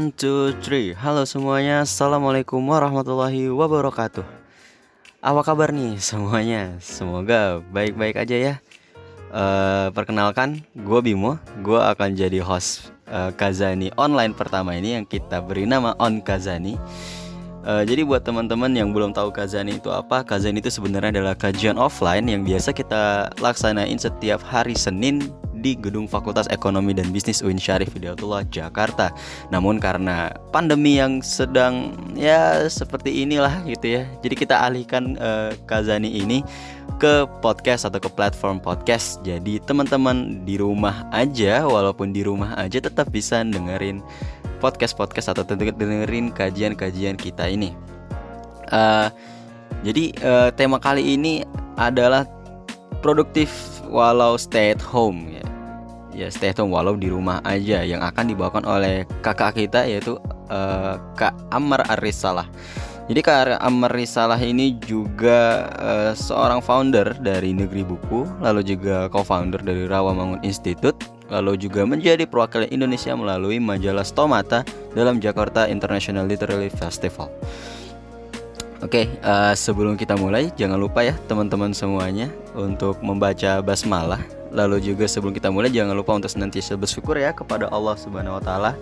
One, two, three. Halo semuanya, Assalamualaikum warahmatullahi wabarakatuh. Apa kabar nih semuanya? Semoga baik-baik aja ya. Uh, Perkenalkan, gue Bimo. Gue akan jadi host uh, Kazani online pertama ini Yang kita beri nama On Kazani. Uh, jadi buat teman-teman yang belum tahu Kazani itu apa, Kazani itu sebenarnya adalah kajian offline yang biasa kita laksanain setiap hari Senin di Gedung Fakultas Ekonomi dan Bisnis UIN Syarif Hidayatullah Jakarta. Namun karena pandemi yang sedang ya seperti inilah gitu ya. Jadi kita alihkan uh, Kazani ini ke podcast atau ke platform podcast. Jadi teman-teman di rumah aja walaupun di rumah aja tetap bisa dengerin podcast-podcast atau dengerin kajian-kajian kita ini. Uh, jadi uh, tema kali ini adalah produktif walau stay at home ya. Ya stay at home walau di rumah aja yang akan dibawakan oleh kakak kita yaitu uh, Kak Amar Arisalah. Jadi Kak Amar Risalah ini juga uh, seorang founder dari Negeri Buku, lalu juga co-founder dari Rawamangun Institute lalu juga menjadi perwakilan Indonesia melalui majalah Stomata dalam Jakarta International Literary Festival. Oke, okay, uh, eh, sebelum kita mulai, jangan lupa ya teman-teman semuanya untuk membaca basmalah. Lalu juga sebelum kita mulai, jangan lupa untuk senantiasa bersyukur ya kepada Allah Subhanahu Wa Taala,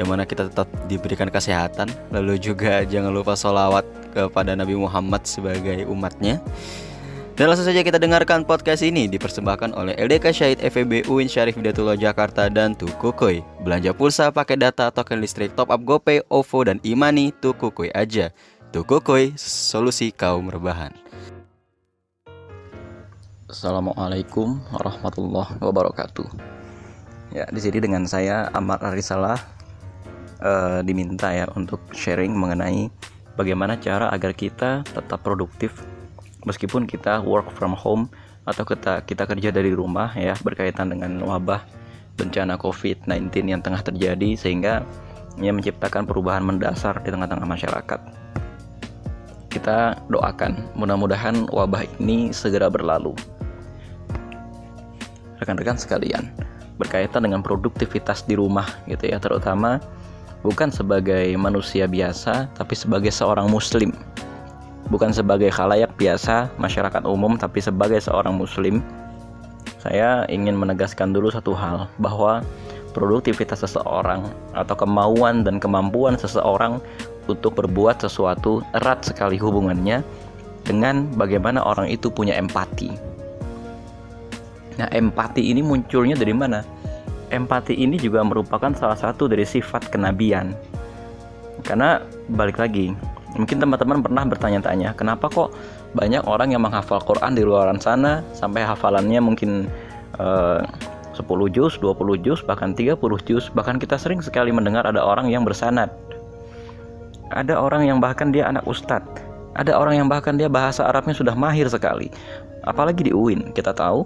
yang mana kita tetap diberikan kesehatan. Lalu juga jangan lupa sholawat kepada Nabi Muhammad sebagai umatnya. Dan langsung saja kita dengarkan podcast ini dipersembahkan oleh LDK Syahid FEB UIN Syarif Hidayatullah Jakarta dan Tukukoi. Belanja pulsa pakai data token listrik top up GoPay, OVO dan Imani Tukukoi aja. Tukukoi, solusi kaum rebahan. Assalamualaikum warahmatullahi wabarakatuh. Ya, di sini dengan saya Amar Arisalah uh, diminta ya untuk sharing mengenai bagaimana cara agar kita tetap produktif meskipun kita work from home atau kita kita kerja dari rumah ya berkaitan dengan wabah bencana COVID-19 yang tengah terjadi sehingga ia menciptakan perubahan mendasar di tengah-tengah masyarakat. Kita doakan mudah-mudahan wabah ini segera berlalu. Rekan-rekan sekalian, berkaitan dengan produktivitas di rumah gitu ya, terutama bukan sebagai manusia biasa tapi sebagai seorang muslim bukan sebagai khalayak biasa masyarakat umum tapi sebagai seorang muslim saya ingin menegaskan dulu satu hal bahwa produktivitas seseorang atau kemauan dan kemampuan seseorang untuk berbuat sesuatu erat sekali hubungannya dengan bagaimana orang itu punya empati. Nah, empati ini munculnya dari mana? Empati ini juga merupakan salah satu dari sifat kenabian. Karena balik lagi, Mungkin teman-teman pernah bertanya-tanya, kenapa kok banyak orang yang menghafal Quran di luar sana sampai hafalannya mungkin uh, 10 juz, 20 juz, bahkan 30 juz, bahkan kita sering sekali mendengar ada orang yang bersanad. Ada orang yang bahkan dia anak ustadz, ada orang yang bahkan dia bahasa Arabnya sudah mahir sekali. Apalagi di UIN, kita tahu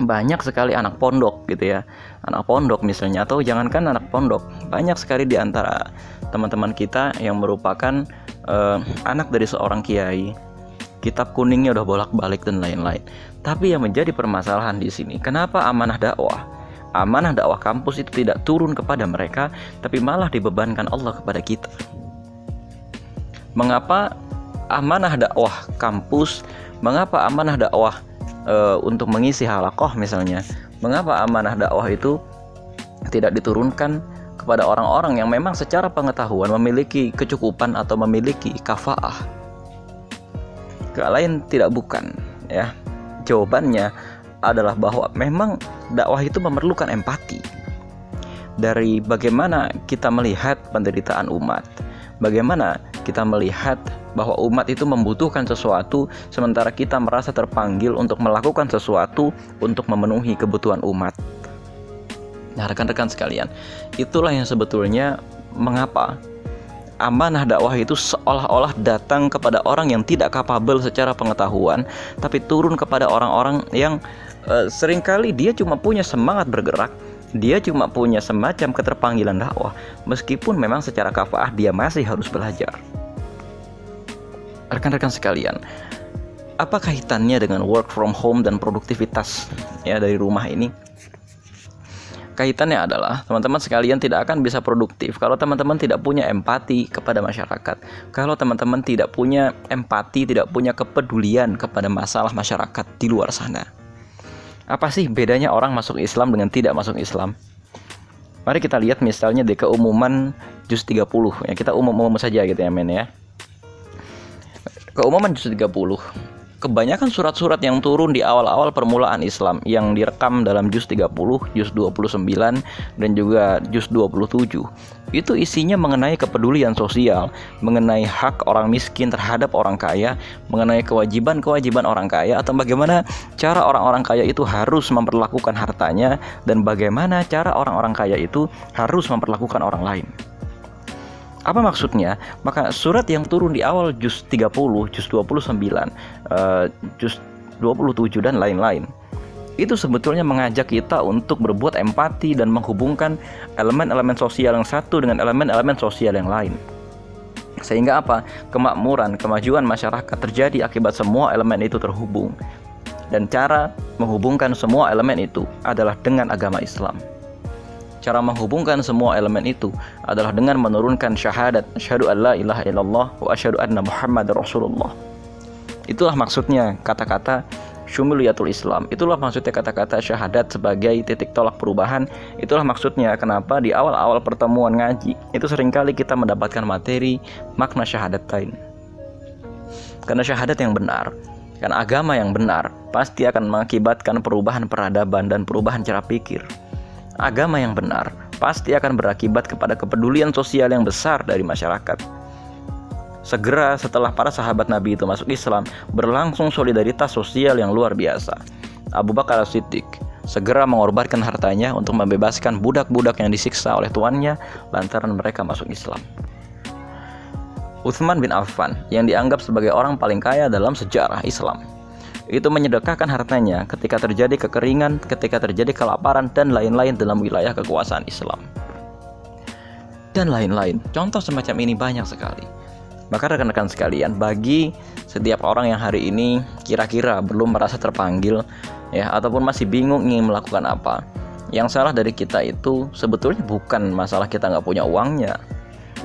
banyak sekali anak pondok gitu ya anak pondok misalnya atau jangankan anak pondok banyak sekali di antara teman-teman kita yang merupakan uh, anak dari seorang kiai kitab kuningnya udah bolak-balik dan lain-lain. Tapi yang menjadi permasalahan di sini kenapa amanah dakwah? Amanah dakwah kampus itu tidak turun kepada mereka tapi malah dibebankan Allah kepada kita. Mengapa amanah dakwah kampus mengapa amanah dakwah e, untuk mengisi halakoh misalnya mengapa amanah dakwah itu tidak diturunkan kepada orang-orang yang memang secara pengetahuan memiliki kecukupan atau memiliki kafaah. Lain tidak bukan, ya. Jawabannya adalah bahwa memang dakwah itu memerlukan empati. Dari bagaimana kita melihat penderitaan umat, bagaimana kita melihat bahwa umat itu membutuhkan sesuatu sementara kita merasa terpanggil untuk melakukan sesuatu untuk memenuhi kebutuhan umat. Nah, rekan-rekan sekalian, itulah yang sebetulnya mengapa amanah dakwah itu seolah-olah datang kepada orang yang tidak kapabel secara pengetahuan, tapi turun kepada orang-orang yang uh, sering kali dia cuma punya semangat bergerak, dia cuma punya semacam keterpanggilan dakwah, meskipun memang secara kafaah dia masih harus belajar. Rekan-rekan sekalian, apa kaitannya dengan work from home dan produktivitas ya dari rumah ini? Kaitannya adalah teman-teman sekalian tidak akan bisa produktif kalau teman-teman tidak punya empati kepada masyarakat. Kalau teman-teman tidak punya empati, tidak punya kepedulian kepada masalah masyarakat di luar sana. Apa sih bedanya orang masuk Islam dengan tidak masuk Islam? Mari kita lihat misalnya di keumuman juz 30 ya kita umum-umum saja gitu ya men ya. Keumuman juz 30 kebanyakan surat-surat yang turun di awal-awal permulaan Islam yang direkam dalam juz 30, juz 29 dan juga juz 27 itu isinya mengenai kepedulian sosial, mengenai hak orang miskin terhadap orang kaya, mengenai kewajiban-kewajiban orang kaya atau bagaimana cara orang-orang kaya itu harus memperlakukan hartanya dan bagaimana cara orang-orang kaya itu harus memperlakukan orang lain. Apa maksudnya? Maka surat yang turun di awal juz 30, juz 29, uh, juz 27 dan lain-lain itu sebetulnya mengajak kita untuk berbuat empati dan menghubungkan elemen-elemen sosial yang satu dengan elemen-elemen sosial yang lain. Sehingga apa? Kemakmuran, kemajuan masyarakat terjadi akibat semua elemen itu terhubung. Dan cara menghubungkan semua elemen itu adalah dengan agama Islam. Cara menghubungkan semua elemen itu adalah dengan menurunkan syahadat asyhadu alla ilaha illallah wa asyhadu anna muhammadar rasulullah. Itulah maksudnya kata-kata syumuliyatul Islam. Itulah maksudnya kata-kata syahadat sebagai titik tolak perubahan. Itulah maksudnya kenapa di awal-awal pertemuan ngaji itu sering kali kita mendapatkan materi makna syahadat lain. Karena syahadat yang benar, karena agama yang benar pasti akan mengakibatkan perubahan peradaban dan perubahan cara pikir agama yang benar pasti akan berakibat kepada kepedulian sosial yang besar dari masyarakat. Segera setelah para sahabat Nabi itu masuk Islam, berlangsung solidaritas sosial yang luar biasa. Abu Bakar As-Siddiq segera mengorbankan hartanya untuk membebaskan budak-budak yang disiksa oleh tuannya lantaran mereka masuk Islam. Utsman bin Affan yang dianggap sebagai orang paling kaya dalam sejarah Islam itu menyedekahkan hartanya ketika terjadi kekeringan, ketika terjadi kelaparan dan lain-lain dalam wilayah kekuasaan Islam. Dan lain-lain. Contoh semacam ini banyak sekali. Maka rekan-rekan sekalian, bagi setiap orang yang hari ini kira-kira belum merasa terpanggil ya ataupun masih bingung ingin melakukan apa, yang salah dari kita itu sebetulnya bukan masalah kita nggak punya uangnya,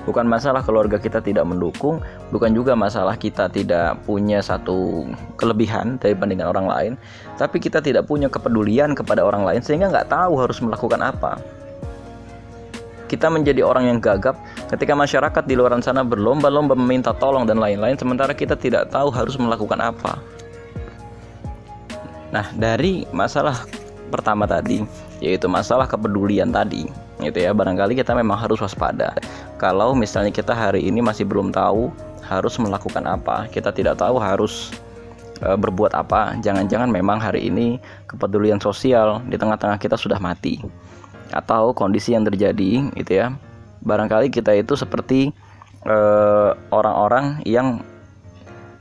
bukan masalah keluarga kita tidak mendukung bukan juga masalah kita tidak punya satu kelebihan dari bandingan orang lain tapi kita tidak punya kepedulian kepada orang lain sehingga nggak tahu harus melakukan apa. Kita menjadi orang yang gagap ketika masyarakat di luar sana berlomba-lomba meminta tolong dan lain-lain sementara kita tidak tahu harus melakukan apa. Nah dari masalah pertama tadi yaitu masalah kepedulian tadi gitu ya. Barangkali kita memang harus waspada. Kalau misalnya kita hari ini masih belum tahu harus melakukan apa kita tidak tahu harus e, berbuat apa jangan-jangan memang hari ini kepedulian sosial di tengah-tengah kita sudah mati. Atau kondisi yang terjadi gitu ya. Barangkali kita itu seperti e, orang-orang e, yang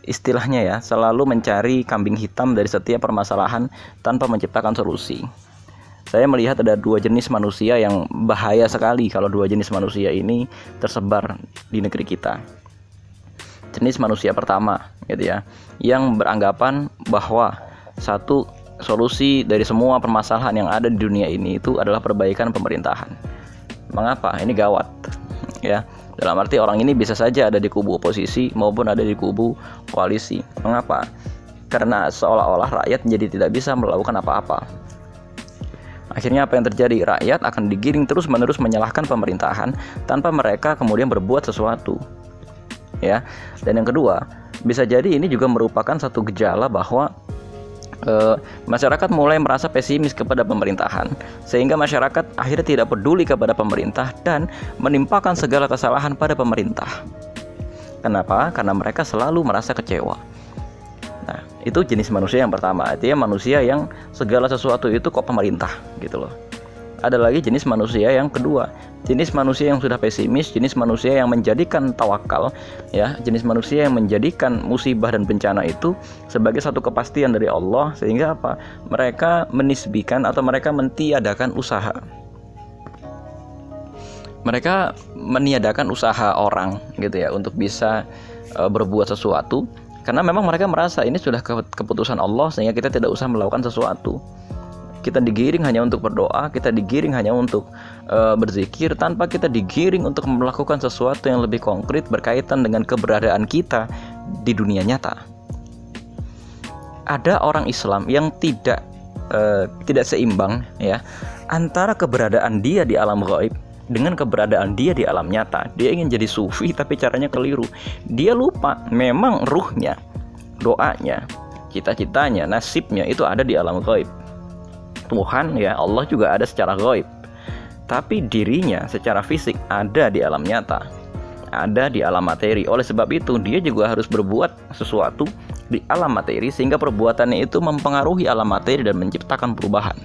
istilahnya ya selalu mencari kambing hitam dari setiap permasalahan tanpa menciptakan solusi saya melihat ada dua jenis manusia yang bahaya sekali kalau dua jenis manusia ini tersebar di negeri kita. Jenis manusia pertama, gitu ya, yang beranggapan bahwa satu solusi dari semua permasalahan yang ada di dunia ini itu adalah perbaikan pemerintahan. Mengapa? Ini gawat, ya. Dalam arti orang ini bisa saja ada di kubu oposisi maupun ada di kubu koalisi. Mengapa? Karena seolah-olah rakyat menjadi tidak bisa melakukan apa-apa Akhirnya apa yang terjadi? Rakyat akan digiring terus-menerus menyalahkan pemerintahan tanpa mereka kemudian berbuat sesuatu. Ya. Dan yang kedua, bisa jadi ini juga merupakan satu gejala bahwa e, masyarakat mulai merasa pesimis kepada pemerintahan sehingga masyarakat akhirnya tidak peduli kepada pemerintah dan menimpakan segala kesalahan pada pemerintah. Kenapa? Karena mereka selalu merasa kecewa. Nah, itu jenis manusia yang pertama. Artinya manusia yang segala sesuatu itu kok pemerintah gitu loh. Ada lagi jenis manusia yang kedua, jenis manusia yang sudah pesimis, jenis manusia yang menjadikan tawakal, ya, jenis manusia yang menjadikan musibah dan bencana itu sebagai satu kepastian dari Allah sehingga apa? Mereka menisbikan atau mereka mentiadakan usaha. Mereka meniadakan usaha orang gitu ya untuk bisa uh, berbuat sesuatu karena memang mereka merasa ini sudah keputusan Allah sehingga kita tidak usah melakukan sesuatu kita digiring hanya untuk berdoa, kita digiring hanya untuk uh, berzikir tanpa kita digiring untuk melakukan sesuatu yang lebih konkret berkaitan dengan keberadaan kita di dunia nyata. Ada orang Islam yang tidak uh, tidak seimbang ya antara keberadaan dia di alam gaib dengan keberadaan dia di alam nyata. Dia ingin jadi sufi tapi caranya keliru. Dia lupa memang ruhnya, doanya, cita-citanya, nasibnya itu ada di alam gaib. Tuhan ya Allah juga ada secara gaib. Tapi dirinya secara fisik ada di alam nyata. Ada di alam materi. Oleh sebab itu dia juga harus berbuat sesuatu di alam materi sehingga perbuatannya itu mempengaruhi alam materi dan menciptakan perubahan.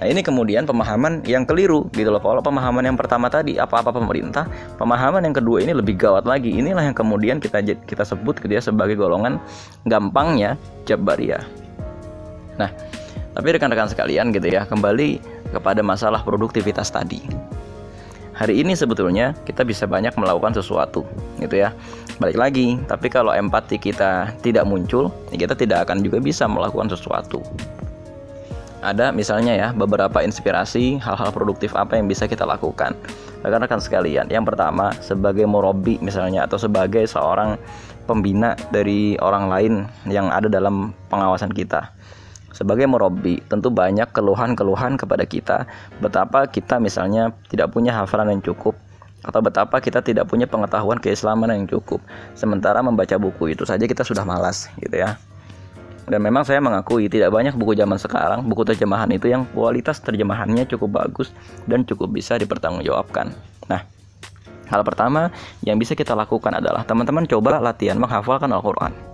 Nah ini kemudian pemahaman yang keliru gitu loh. Kalau pemahaman yang pertama tadi apa-apa pemerintah, pemahaman yang kedua ini lebih gawat lagi. Inilah yang kemudian kita kita sebut dia sebagai golongan gampangnya Jabariyah. Nah, tapi rekan-rekan sekalian gitu ya, kembali kepada masalah produktivitas tadi. Hari ini sebetulnya kita bisa banyak melakukan sesuatu, gitu ya. Balik lagi, tapi kalau empati kita tidak muncul, ya kita tidak akan juga bisa melakukan sesuatu ada misalnya ya beberapa inspirasi hal-hal produktif apa yang bisa kita lakukan rekan-rekan sekalian yang pertama sebagai murabi misalnya atau sebagai seorang pembina dari orang lain yang ada dalam pengawasan kita sebagai murabi tentu banyak keluhan-keluhan kepada kita betapa kita misalnya tidak punya hafalan yang cukup atau betapa kita tidak punya pengetahuan keislaman yang cukup sementara membaca buku itu saja kita sudah malas gitu ya dan memang saya mengakui tidak banyak buku zaman sekarang, buku terjemahan itu yang kualitas terjemahannya cukup bagus dan cukup bisa dipertanggungjawabkan. Nah, hal pertama yang bisa kita lakukan adalah teman-teman coba latihan menghafalkan Al-Quran.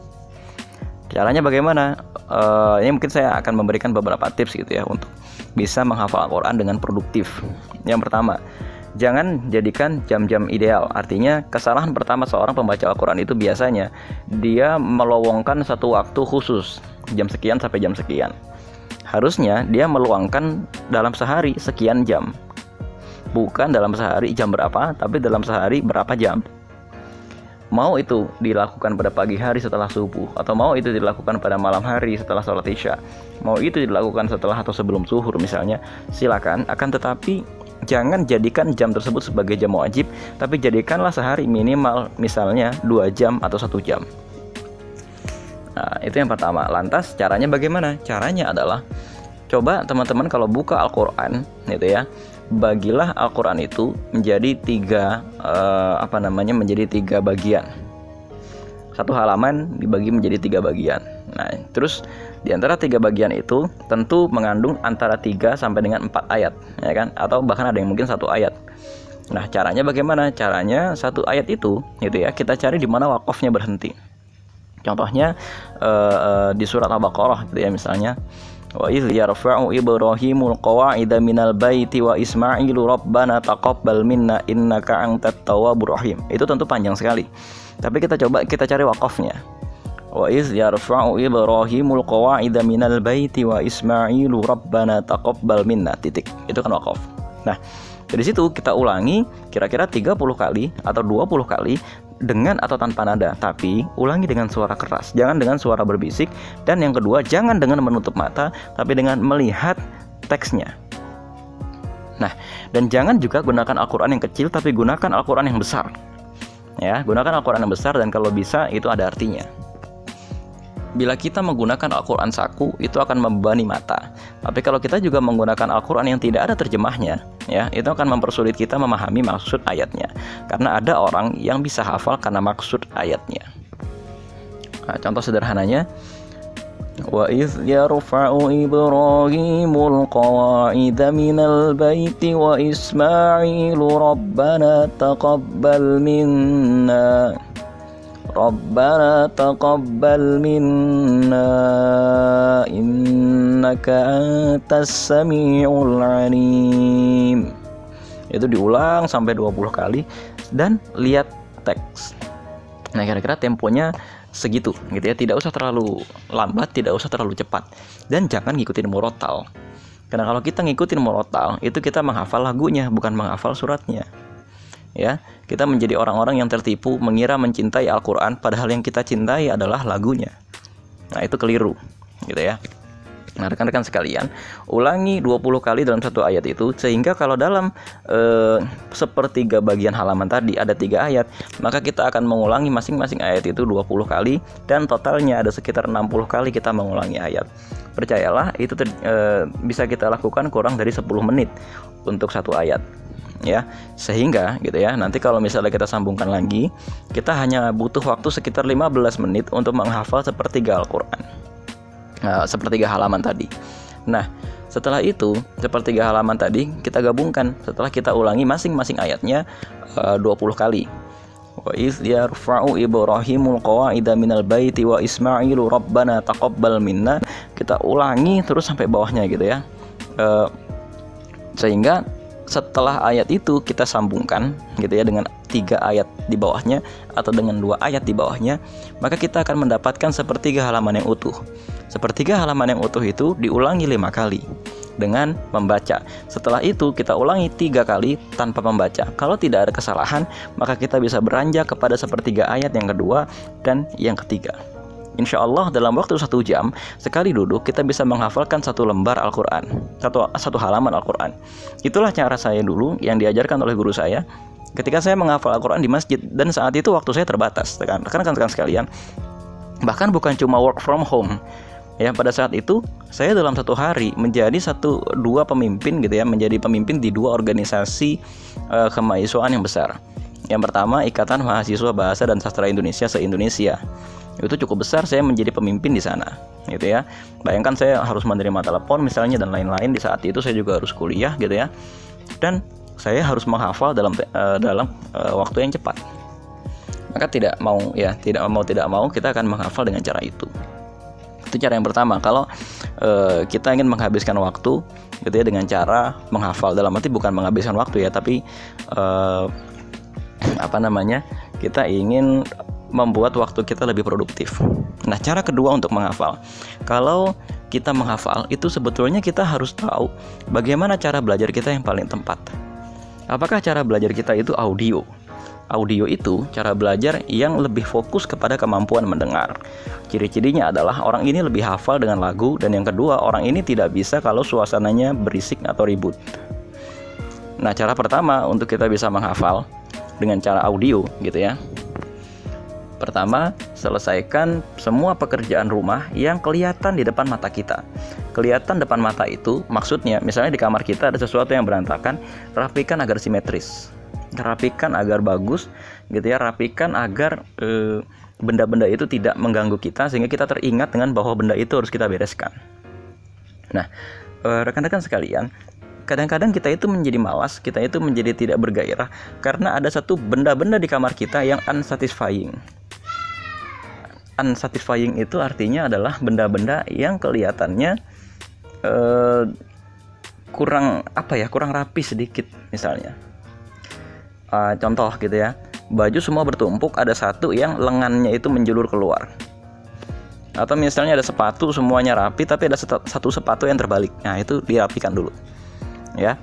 Caranya bagaimana? Uh, ini mungkin saya akan memberikan beberapa tips gitu ya untuk bisa menghafal Al-Quran dengan produktif. Yang pertama, jangan jadikan jam-jam ideal. Artinya, kesalahan pertama seorang pembaca Al-Quran itu biasanya dia melowongkan satu waktu khusus, jam sekian sampai jam sekian. Harusnya dia meluangkan dalam sehari sekian jam. Bukan dalam sehari jam berapa, tapi dalam sehari berapa jam. Mau itu dilakukan pada pagi hari setelah subuh, atau mau itu dilakukan pada malam hari setelah sholat isya, mau itu dilakukan setelah atau sebelum zuhur misalnya, silakan. Akan tetapi jangan jadikan jam tersebut sebagai jam wajib, tapi jadikanlah sehari minimal misalnya dua jam atau satu jam. Nah, itu yang pertama. Lantas caranya bagaimana? Caranya adalah coba teman-teman kalau buka Al-Qur'an gitu ya. Bagilah Al-Qur'an itu menjadi tiga uh, apa namanya? menjadi tiga bagian. Satu halaman dibagi menjadi tiga bagian. Nah, terus di antara tiga bagian itu tentu mengandung antara 3 sampai dengan 4 ayat, ya kan? Atau bahkan ada yang mungkin satu ayat. Nah, caranya bagaimana? Caranya satu ayat itu, gitu ya, kita cari di mana wakofnya berhenti. Contohnya uh, uh, di surat Al-Baqarah gitu ya misalnya wa idh yarfa'u ibrahimul qawa'ida minal baiti wa isma'ilu rabbana taqabbal minna innaka antat tawwabur rahim. Itu tentu panjang sekali. Tapi kita coba kita cari wakofnya wa iz yarfa'u ibrahimul qawa'ida minal baiti wa ismailu rabbana taqabbal minna titik itu kan wakaf nah dari situ kita ulangi kira-kira 30 kali atau 20 kali dengan atau tanpa nada tapi ulangi dengan suara keras. Jangan dengan suara berbisik dan yang kedua jangan dengan menutup mata tapi dengan melihat teksnya. Nah, dan jangan juga gunakan Al-Quran yang kecil, tapi gunakan Al-Quran yang besar. Ya, gunakan Al-Quran yang besar dan kalau bisa itu ada artinya bila kita menggunakan Al-Quran saku itu akan membebani mata. Tapi kalau kita juga menggunakan Al-Quran yang tidak ada terjemahnya, ya itu akan mempersulit kita memahami maksud ayatnya. Karena ada orang yang bisa hafal karena maksud ayatnya. Nah, contoh sederhananya, minna ربنا تقبل منا إنك أنت السميع العليم itu diulang sampai 20 kali dan lihat teks nah kira-kira temponya segitu gitu ya tidak usah terlalu lambat tidak usah terlalu cepat dan jangan ngikutin murotal karena kalau kita ngikutin murotal itu kita menghafal lagunya bukan menghafal suratnya ya kita menjadi orang-orang yang tertipu mengira mencintai Al-Qur'an padahal yang kita cintai adalah lagunya. Nah, itu keliru gitu ya. Nah, rekan-rekan sekalian, ulangi 20 kali dalam satu ayat itu sehingga kalau dalam eh, sepertiga bagian halaman tadi ada tiga ayat, maka kita akan mengulangi masing-masing ayat itu 20 kali dan totalnya ada sekitar 60 kali kita mengulangi ayat. Percayalah, itu eh, bisa kita lakukan kurang dari 10 menit untuk satu ayat ya sehingga gitu ya nanti kalau misalnya kita sambungkan lagi kita hanya butuh waktu sekitar 15 menit untuk menghafal sepertiga Al-Quran uh, sepertiga halaman tadi. Nah, setelah itu sepertiga halaman tadi kita gabungkan setelah kita ulangi masing-masing ayatnya uh, 20 kali. Wa iz yarfa'u Ibrahimul qawa'ida minal baiti wa Ismailu rabbana taqabbal minna. Kita ulangi terus sampai bawahnya gitu ya. Uh, sehingga setelah ayat itu kita sambungkan gitu ya dengan tiga ayat di bawahnya atau dengan dua ayat di bawahnya maka kita akan mendapatkan sepertiga halaman yang utuh. Sepertiga halaman yang utuh itu diulangi lima kali dengan membaca. Setelah itu kita ulangi tiga kali tanpa membaca. Kalau tidak ada kesalahan maka kita bisa beranjak kepada sepertiga ayat yang kedua dan yang ketiga Insya Allah dalam waktu satu jam sekali duduk kita bisa menghafalkan satu lembar Al-Quran satu satu halaman Al-Quran. Itulah cara saya dulu yang diajarkan oleh guru saya ketika saya menghafal Al-Quran di masjid. Dan saat itu waktu saya terbatas kan rekan-rekan sekalian. Bahkan bukan cuma work from home ya pada saat itu saya dalam satu hari menjadi satu dua pemimpin gitu ya menjadi pemimpin di dua organisasi uh, kemahasiswaan yang besar. Yang pertama Ikatan Mahasiswa Bahasa dan Sastra Indonesia se-Indonesia itu cukup besar saya menjadi pemimpin di sana gitu ya. Bayangkan saya harus menerima telepon misalnya dan lain-lain di saat itu saya juga harus kuliah gitu ya. Dan saya harus menghafal dalam uh, dalam uh, waktu yang cepat. Maka tidak mau ya tidak mau tidak mau kita akan menghafal dengan cara itu. Itu cara yang pertama. Kalau uh, kita ingin menghabiskan waktu gitu ya dengan cara menghafal. Dalam arti bukan menghabiskan waktu ya tapi uh, apa namanya kita ingin membuat waktu kita lebih produktif. Nah, cara kedua untuk menghafal. Kalau kita menghafal itu sebetulnya kita harus tahu bagaimana cara belajar kita yang paling tepat. Apakah cara belajar kita itu audio? Audio itu cara belajar yang lebih fokus kepada kemampuan mendengar. Ciri-cirinya adalah orang ini lebih hafal dengan lagu dan yang kedua orang ini tidak bisa kalau suasananya berisik atau ribut. Nah, cara pertama untuk kita bisa menghafal dengan cara audio gitu ya Pertama, selesaikan semua pekerjaan rumah yang kelihatan di depan mata kita. Kelihatan depan mata itu maksudnya misalnya di kamar kita ada sesuatu yang berantakan, rapikan agar simetris. Rapikan agar bagus gitu ya, rapikan agar benda benda-benda itu tidak mengganggu kita sehingga kita teringat dengan bahwa benda itu harus kita bereskan. Nah, rekan-rekan sekalian, kadang-kadang kita itu menjadi malas, kita itu menjadi tidak bergairah karena ada satu benda-benda di kamar kita yang unsatisfying unsatisfying itu artinya adalah benda-benda yang kelihatannya uh, kurang apa ya kurang rapi sedikit misalnya. Uh, contoh gitu ya baju semua bertumpuk ada satu yang lengannya itu menjulur keluar. Atau misalnya ada sepatu semuanya rapi tapi ada satu sepatu yang terbalik. Nah itu dirapikan dulu ya.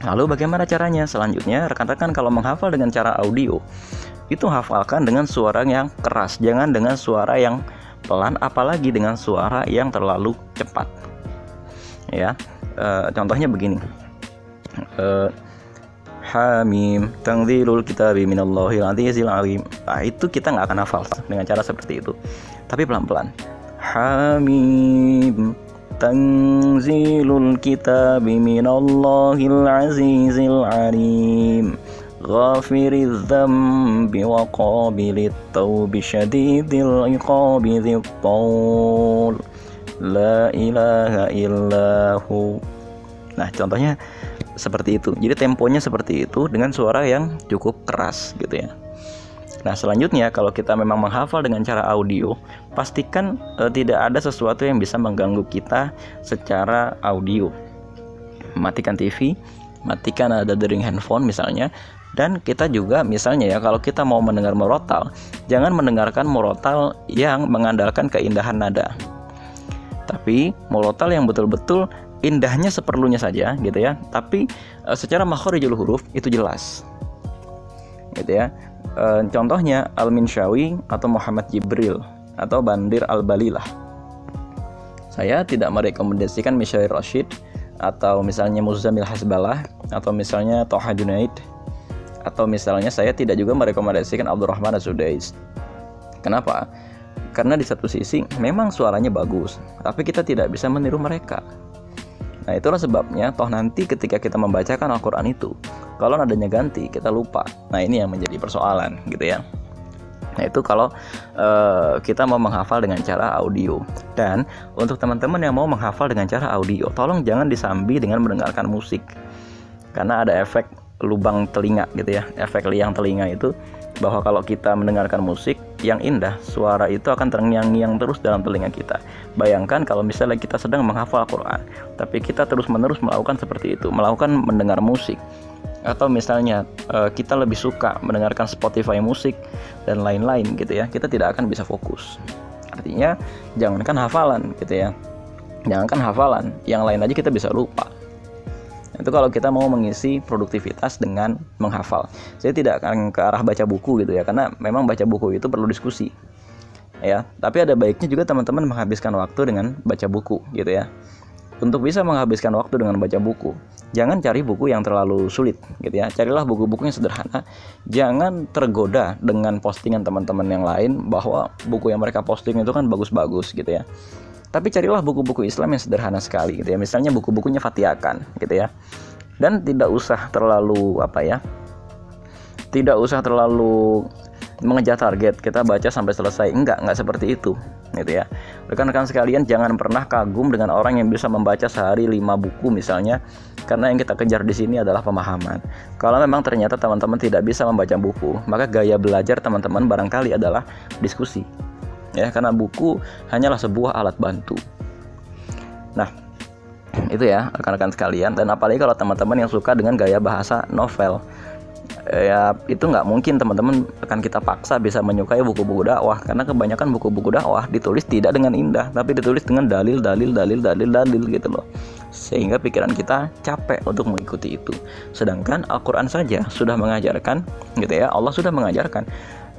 Lalu bagaimana caranya? Selanjutnya rekan-rekan kalau menghafal dengan cara audio itu hafalkan dengan suara yang keras, jangan dengan suara yang pelan, apalagi dengan suara yang terlalu cepat. Ya, e, contohnya begini. E, Hamim tanzilul kitabi minallahil azizil alim. Nah, itu kita nggak akan hafal dengan cara seperti itu. Tapi pelan-pelan. Hamim tanzilul kitabi minallahil azizil alim. غافر الذنب وقابل التوب شديد العقاب ذي الطول لا إله إلا هو Nah contohnya seperti itu Jadi temponya seperti itu dengan suara yang cukup keras gitu ya Nah selanjutnya kalau kita memang menghafal dengan cara audio Pastikan e, tidak ada sesuatu yang bisa mengganggu kita secara audio Matikan TV Matikan ada dering handphone misalnya dan kita juga misalnya ya kalau kita mau mendengar murotal, jangan mendengarkan murotal yang mengandalkan keindahan nada. Tapi murotal yang betul-betul indahnya seperlunya saja gitu ya. Tapi e, secara makhorijul huruf itu jelas. Gitu ya. E, contohnya Al-Minshawi atau Muhammad Jibril atau Bandir Al-Balilah. Saya tidak merekomendasikan Mishair Rashid atau misalnya Muzamil Hasbalah atau misalnya Toha Junaid atau misalnya saya tidak juga merekomendasikan Abdurrahman Az-Sudais. Kenapa? Karena di satu sisi memang suaranya bagus, tapi kita tidak bisa meniru mereka. Nah itulah sebabnya toh nanti ketika kita membacakan Al-Quran itu Kalau nadanya ganti kita lupa Nah ini yang menjadi persoalan gitu ya Nah itu kalau uh, kita mau menghafal dengan cara audio Dan untuk teman-teman yang mau menghafal dengan cara audio Tolong jangan disambi dengan mendengarkan musik Karena ada efek lubang telinga gitu ya Efek liang telinga itu bahwa kalau kita mendengarkan musik yang indah, suara itu akan terngiang-ngiang terus dalam telinga kita. Bayangkan kalau misalnya kita sedang menghafal Al-Quran, tapi kita terus-menerus melakukan seperti itu, melakukan mendengar musik. Atau misalnya eh, kita lebih suka mendengarkan Spotify musik dan lain-lain gitu ya, kita tidak akan bisa fokus. Artinya, jangankan hafalan gitu ya. Jangankan hafalan, yang lain aja kita bisa lupa itu kalau kita mau mengisi produktivitas dengan menghafal. Saya tidak akan ke arah baca buku gitu ya, karena memang baca buku itu perlu diskusi. Ya, tapi ada baiknya juga teman-teman menghabiskan waktu dengan baca buku gitu ya. Untuk bisa menghabiskan waktu dengan baca buku, jangan cari buku yang terlalu sulit gitu ya. Carilah buku-buku yang sederhana. Jangan tergoda dengan postingan teman-teman yang lain bahwa buku yang mereka posting itu kan bagus-bagus gitu ya tapi carilah buku-buku Islam yang sederhana sekali gitu ya. Misalnya buku-bukunya Fatiakan gitu ya. Dan tidak usah terlalu apa ya tidak usah terlalu mengejar target kita baca sampai selesai. Enggak enggak seperti itu gitu ya. Rekan-rekan sekalian jangan pernah kagum dengan orang yang bisa membaca sehari lima buku misalnya karena yang kita kejar di sini adalah pemahaman. Kalau memang ternyata teman-teman tidak bisa membaca buku maka gaya belajar teman-teman barangkali adalah diskusi ya karena buku hanyalah sebuah alat bantu. Nah, itu ya rekan-rekan sekalian. Dan apalagi kalau teman-teman yang suka dengan gaya bahasa novel ya itu nggak mungkin teman-teman akan kita paksa bisa menyukai buku-buku dakwah karena kebanyakan buku-buku dakwah ditulis tidak dengan indah tapi ditulis dengan dalil dalil dalil dalil dalil gitu loh. Sehingga pikiran kita capek untuk mengikuti itu. Sedangkan Al-Quran saja sudah mengajarkan gitu ya Allah sudah mengajarkan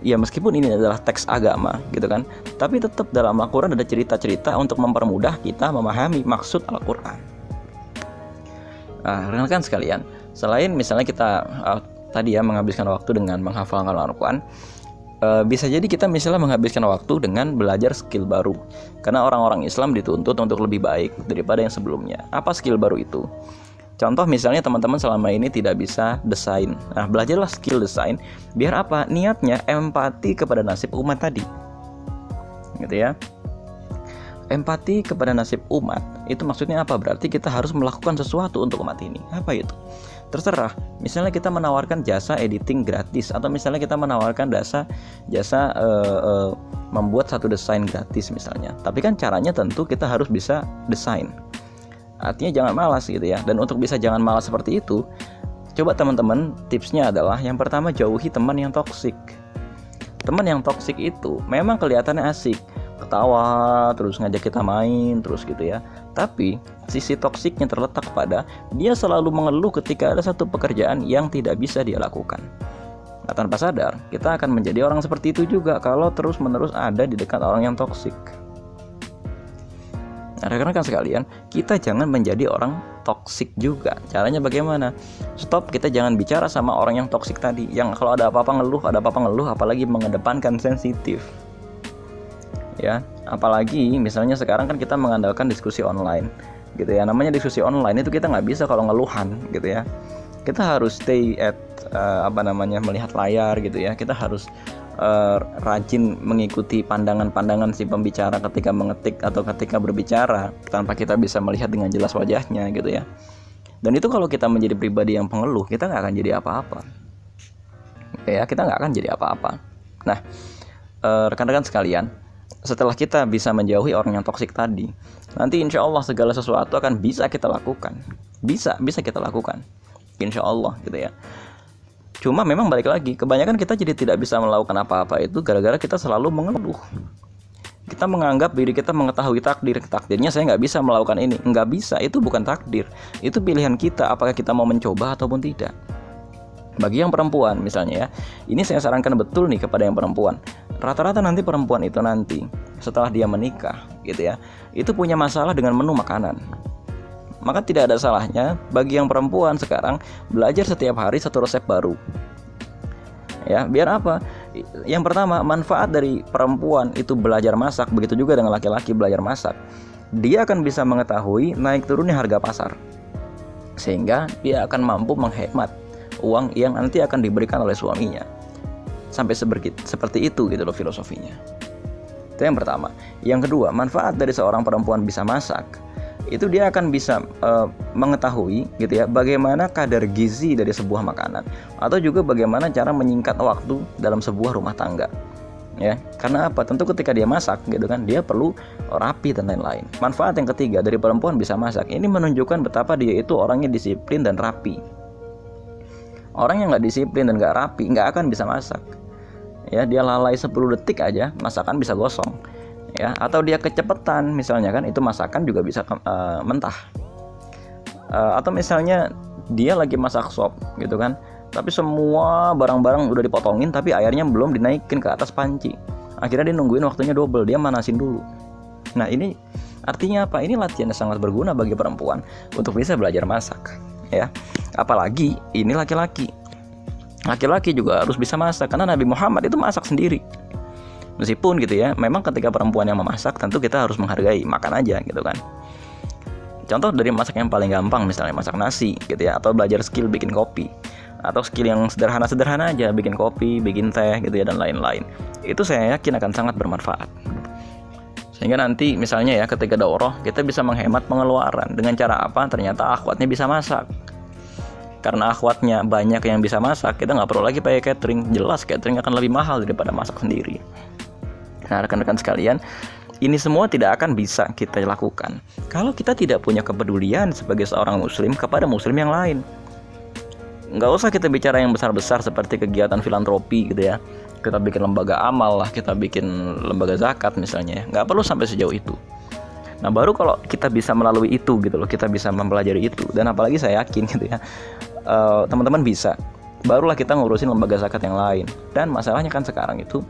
ya meskipun ini adalah teks agama gitu kan. Tapi tetap dalam Al-Quran ada cerita-cerita untuk mempermudah kita memahami maksud Al-Quran. Nah rekan sekalian selain misalnya kita uh, tadi ya menghabiskan waktu dengan menghafalkan Al-Quran uh, bisa jadi kita misalnya menghabiskan waktu dengan belajar skill baru. Karena orang-orang Islam dituntut untuk lebih baik daripada yang sebelumnya. Apa skill baru itu Contoh misalnya teman-teman selama ini tidak bisa desain. Nah, belajarlah skill desain biar apa? Niatnya empati kepada nasib umat tadi. Gitu ya. Empati kepada nasib umat itu maksudnya apa? Berarti kita harus melakukan sesuatu untuk umat ini. Apa itu? Terserah. Misalnya kita menawarkan jasa editing gratis atau misalnya kita menawarkan jasa jasa uh, uh, membuat satu desain gratis misalnya. Tapi kan caranya tentu kita harus bisa desain Artinya jangan malas gitu ya. Dan untuk bisa jangan malas seperti itu, coba teman-teman tipsnya adalah yang pertama jauhi teman yang toksik. Teman yang toksik itu memang kelihatannya asik, ketawa, terus ngajak kita main, terus gitu ya. Tapi sisi toksiknya terletak pada dia selalu mengeluh ketika ada satu pekerjaan yang tidak bisa dia lakukan. Nah, tanpa sadar, kita akan menjadi orang seperti itu juga kalau terus-menerus ada di dekat orang yang toksik. Nah, rekan-rekan sekalian, kita jangan menjadi orang toksik juga. Caranya bagaimana? Stop, kita jangan bicara sama orang yang toksik tadi. Yang kalau ada apa-apa ngeluh, ada apa-apa ngeluh, apalagi mengedepankan sensitif. Ya, apalagi misalnya sekarang kan kita mengandalkan diskusi online, gitu ya. Namanya diskusi online itu kita nggak bisa kalau ngeluhan, gitu ya. Kita harus stay at uh, apa namanya melihat layar, gitu ya. Kita harus uh, rajin mengikuti pandangan-pandangan si pembicara ketika mengetik atau ketika berbicara tanpa kita bisa melihat dengan jelas wajahnya gitu ya. Dan itu kalau kita menjadi pribadi yang pengeluh kita nggak akan jadi apa-apa. Ya kita nggak akan jadi apa-apa. Nah uh, rekan-rekan sekalian setelah kita bisa menjauhi orang yang toksik tadi nanti insya Allah segala sesuatu akan bisa kita lakukan. Bisa bisa kita lakukan. Insya Allah gitu ya Cuma memang balik lagi, kebanyakan kita jadi tidak bisa melakukan apa-apa itu gara-gara kita selalu mengeluh. Kita menganggap diri kita mengetahui takdir. Takdirnya saya nggak bisa melakukan ini. Nggak bisa, itu bukan takdir. Itu pilihan kita, apakah kita mau mencoba ataupun tidak. Bagi yang perempuan misalnya ya, ini saya sarankan betul nih kepada yang perempuan. Rata-rata nanti perempuan itu nanti setelah dia menikah, gitu ya itu punya masalah dengan menu makanan maka tidak ada salahnya bagi yang perempuan sekarang belajar setiap hari satu resep baru. Ya biar apa? Yang pertama manfaat dari perempuan itu belajar masak. Begitu juga dengan laki-laki belajar masak. Dia akan bisa mengetahui naik turunnya harga pasar. Sehingga dia akan mampu menghemat uang yang nanti akan diberikan oleh suaminya. Sampai seperti itu gitu loh filosofinya. Itu yang pertama. Yang kedua manfaat dari seorang perempuan bisa masak itu dia akan bisa uh, mengetahui gitu ya bagaimana kadar gizi dari sebuah makanan. Atau juga bagaimana cara menyingkat waktu dalam sebuah rumah tangga. Ya karena apa? Tentu ketika dia masak gitu kan dia perlu rapi dan lain-lain. Manfaat yang ketiga dari perempuan bisa masak. Ini menunjukkan betapa dia itu orangnya disiplin dan rapi. Orang yang nggak disiplin dan nggak rapi nggak akan bisa masak. Ya dia lalai 10 detik aja masakan bisa gosong ya. Atau dia kecepatan misalnya kan itu masakan juga bisa uh, mentah. Uh, atau misalnya dia lagi masak sop gitu kan. Tapi semua barang-barang udah dipotongin tapi airnya belum dinaikin ke atas panci. Akhirnya dia nungguin waktunya double dia manasin dulu. Nah ini artinya apa? Ini latihan yang sangat berguna bagi perempuan untuk bisa belajar masak ya. Apalagi ini laki-laki. Laki-laki juga harus bisa masak karena Nabi Muhammad itu masak sendiri meskipun gitu ya memang ketika perempuan yang memasak tentu kita harus menghargai makan aja gitu kan contoh dari masak yang paling gampang misalnya masak nasi gitu ya atau belajar skill bikin kopi atau skill yang sederhana-sederhana aja bikin kopi, bikin teh gitu ya dan lain-lain. Itu saya yakin akan sangat bermanfaat. Sehingga nanti misalnya ya ketika daurah kita bisa menghemat pengeluaran dengan cara apa? Ternyata akhwatnya bisa masak. Karena akhwatnya banyak yang bisa masak, kita nggak perlu lagi pakai catering. Jelas catering akan lebih mahal daripada masak sendiri. Nah, rekan-rekan sekalian, ini semua tidak akan bisa kita lakukan kalau kita tidak punya kepedulian sebagai seorang muslim kepada muslim yang lain. Nggak usah kita bicara yang besar-besar seperti kegiatan filantropi gitu ya. Kita bikin lembaga amal lah, kita bikin lembaga zakat misalnya ya. Nggak perlu sampai sejauh itu. Nah baru kalau kita bisa melalui itu gitu loh, kita bisa mempelajari itu. Dan apalagi saya yakin gitu ya, eh, teman-teman uh, bisa. Barulah kita ngurusin lembaga zakat yang lain. Dan masalahnya kan sekarang itu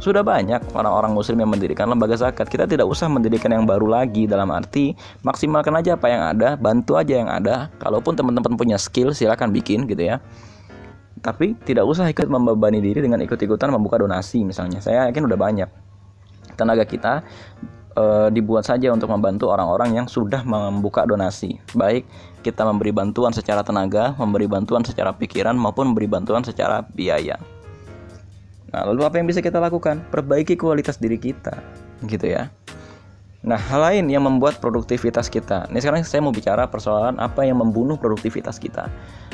sudah banyak orang-orang muslim yang mendirikan lembaga zakat. Kita tidak usah mendirikan yang baru lagi dalam arti maksimalkan aja apa yang ada, bantu aja yang ada. Kalaupun teman-teman punya skill silahkan bikin gitu ya. Tapi tidak usah ikut membebani diri dengan ikut-ikutan membuka donasi misalnya. Saya yakin udah banyak tenaga kita e, dibuat saja untuk membantu orang-orang yang sudah membuka donasi. Baik kita memberi bantuan secara tenaga, memberi bantuan secara pikiran maupun memberi bantuan secara biaya. Nah, lalu apa yang bisa kita lakukan? Perbaiki kualitas diri kita, gitu ya. Nah, hal lain yang membuat produktivitas kita. Ini sekarang saya mau bicara persoalan apa yang membunuh produktivitas kita.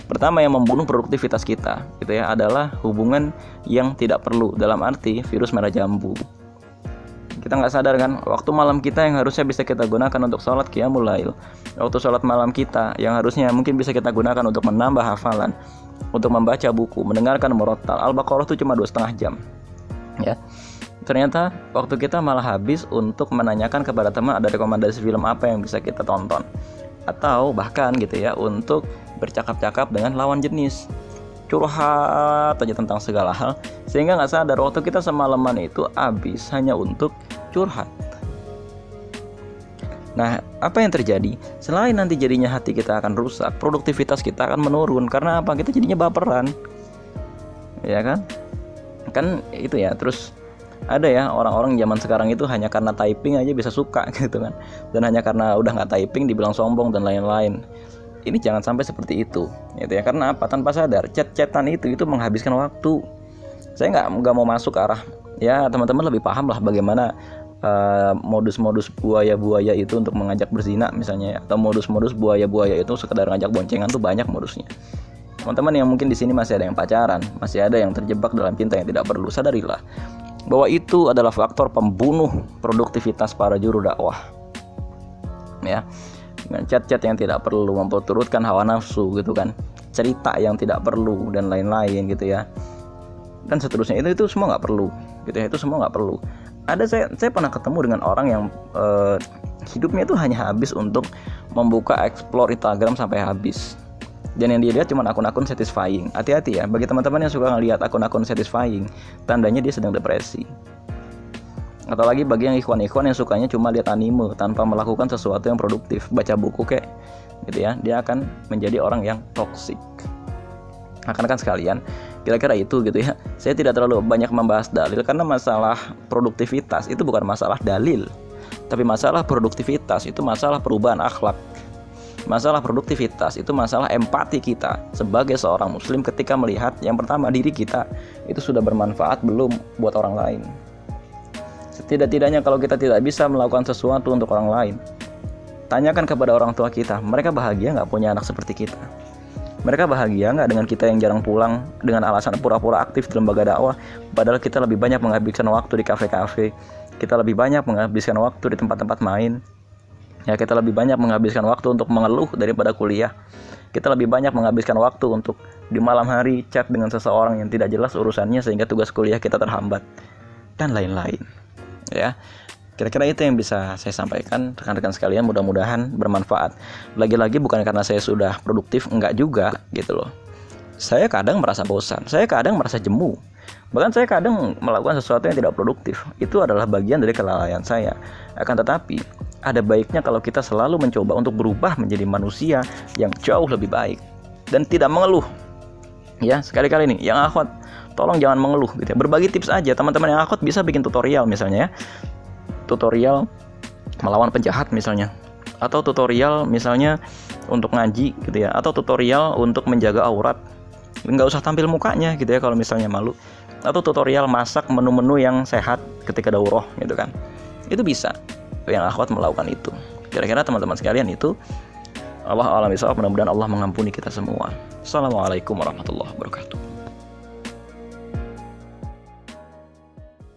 Pertama yang membunuh produktivitas kita, gitu ya, adalah hubungan yang tidak perlu dalam arti virus merah jambu. Kita nggak sadar kan, waktu malam kita yang harusnya bisa kita gunakan untuk sholat qiyamul lail. Waktu sholat malam kita yang harusnya mungkin bisa kita gunakan untuk menambah hafalan untuk membaca buku, mendengarkan murotal. Al-Baqarah itu cuma dua setengah jam. Ya. Ternyata waktu kita malah habis untuk menanyakan kepada teman ada rekomendasi film apa yang bisa kita tonton. Atau bahkan gitu ya untuk bercakap-cakap dengan lawan jenis curhat aja tentang segala hal sehingga nggak sadar waktu kita semalaman itu habis hanya untuk curhat Nah, apa yang terjadi? Selain nanti jadinya hati kita akan rusak, produktivitas kita akan menurun karena apa? Kita jadinya baperan. Ya kan? Kan itu ya. Terus ada ya orang-orang zaman sekarang itu hanya karena typing aja bisa suka gitu kan. Dan hanya karena udah nggak typing dibilang sombong dan lain-lain. Ini jangan sampai seperti itu, gitu ya. Karena apa? Tanpa sadar, chat-chatan itu itu menghabiskan waktu. Saya nggak nggak mau masuk ke arah ya teman-teman lebih paham lah bagaimana Eh, modus-modus buaya-buaya itu untuk mengajak berzina misalnya ya. atau modus-modus buaya-buaya itu sekedar ngajak boncengan tuh banyak modusnya. Teman-teman yang mungkin di sini masih ada yang pacaran masih ada yang terjebak dalam cinta yang tidak perlu sadarilah bahwa itu adalah faktor pembunuh produktivitas para juru dakwah. Ya dengan chat-chat yang tidak perlu memperturutkan hawa nafsu gitu kan cerita yang tidak perlu dan lain-lain gitu ya. Dan seterusnya. Itu itu semua nggak perlu gitu ya itu semua nggak perlu ada saya saya pernah ketemu dengan orang yang uh, hidupnya itu hanya habis untuk membuka explore Instagram sampai habis. Dan yang dia lihat cuma akun-akun satisfying. Hati-hati ya bagi teman-teman yang suka ngelihat akun-akun satisfying tandanya dia sedang depresi. Atau lagi bagi yang ikhwan-ikhwan yang sukanya cuma lihat anime tanpa melakukan sesuatu yang produktif baca buku kayak gitu ya. Dia akan menjadi orang yang toksik akan kan sekalian kira-kira itu gitu ya. Saya tidak terlalu banyak membahas dalil karena masalah produktivitas itu bukan masalah dalil tapi masalah produktivitas itu masalah perubahan akhlak. Masalah produktivitas itu masalah empati kita sebagai seorang muslim ketika melihat yang pertama diri kita itu sudah bermanfaat belum buat orang lain. Setidak-tidaknya kalau kita tidak bisa melakukan sesuatu untuk orang lain tanyakan kepada orang tua kita mereka bahagia nggak punya anak seperti kita mereka bahagia nggak dengan kita yang jarang pulang dengan alasan pura-pura aktif di lembaga dakwah padahal kita lebih banyak menghabiskan waktu di kafe-kafe kita lebih banyak menghabiskan waktu di tempat-tempat main Ya, kita lebih banyak menghabiskan waktu untuk mengeluh daripada kuliah. Kita lebih banyak menghabiskan waktu untuk di malam hari chat dengan seseorang yang tidak jelas urusannya sehingga tugas kuliah kita terhambat dan lain-lain. Ya. Kira-kira itu yang bisa saya sampaikan rekan-rekan sekalian mudah-mudahan bermanfaat. Lagi-lagi bukan karena saya sudah produktif enggak juga gitu loh. Saya kadang merasa bosan, saya kadang merasa jemu. Bahkan saya kadang melakukan sesuatu yang tidak produktif. Itu adalah bagian dari kelalaian saya. Akan tetapi, ada baiknya kalau kita selalu mencoba untuk berubah menjadi manusia yang jauh lebih baik dan tidak mengeluh. Ya, sekali-kali nih yang akhwat tolong jangan mengeluh gitu ya. Berbagi tips aja teman-teman yang akhwat bisa bikin tutorial misalnya ya. Tutorial melawan penjahat misalnya. Atau tutorial misalnya untuk ngaji gitu ya. Atau tutorial untuk menjaga aurat. Nggak usah tampil mukanya gitu ya kalau misalnya malu. Atau tutorial masak menu-menu yang sehat ketika daurah gitu kan. Itu bisa. Yang akhwat melakukan itu. Kira-kira teman-teman sekalian itu Allah alam mudah-mudahan Allah mengampuni kita semua. Assalamualaikum warahmatullahi wabarakatuh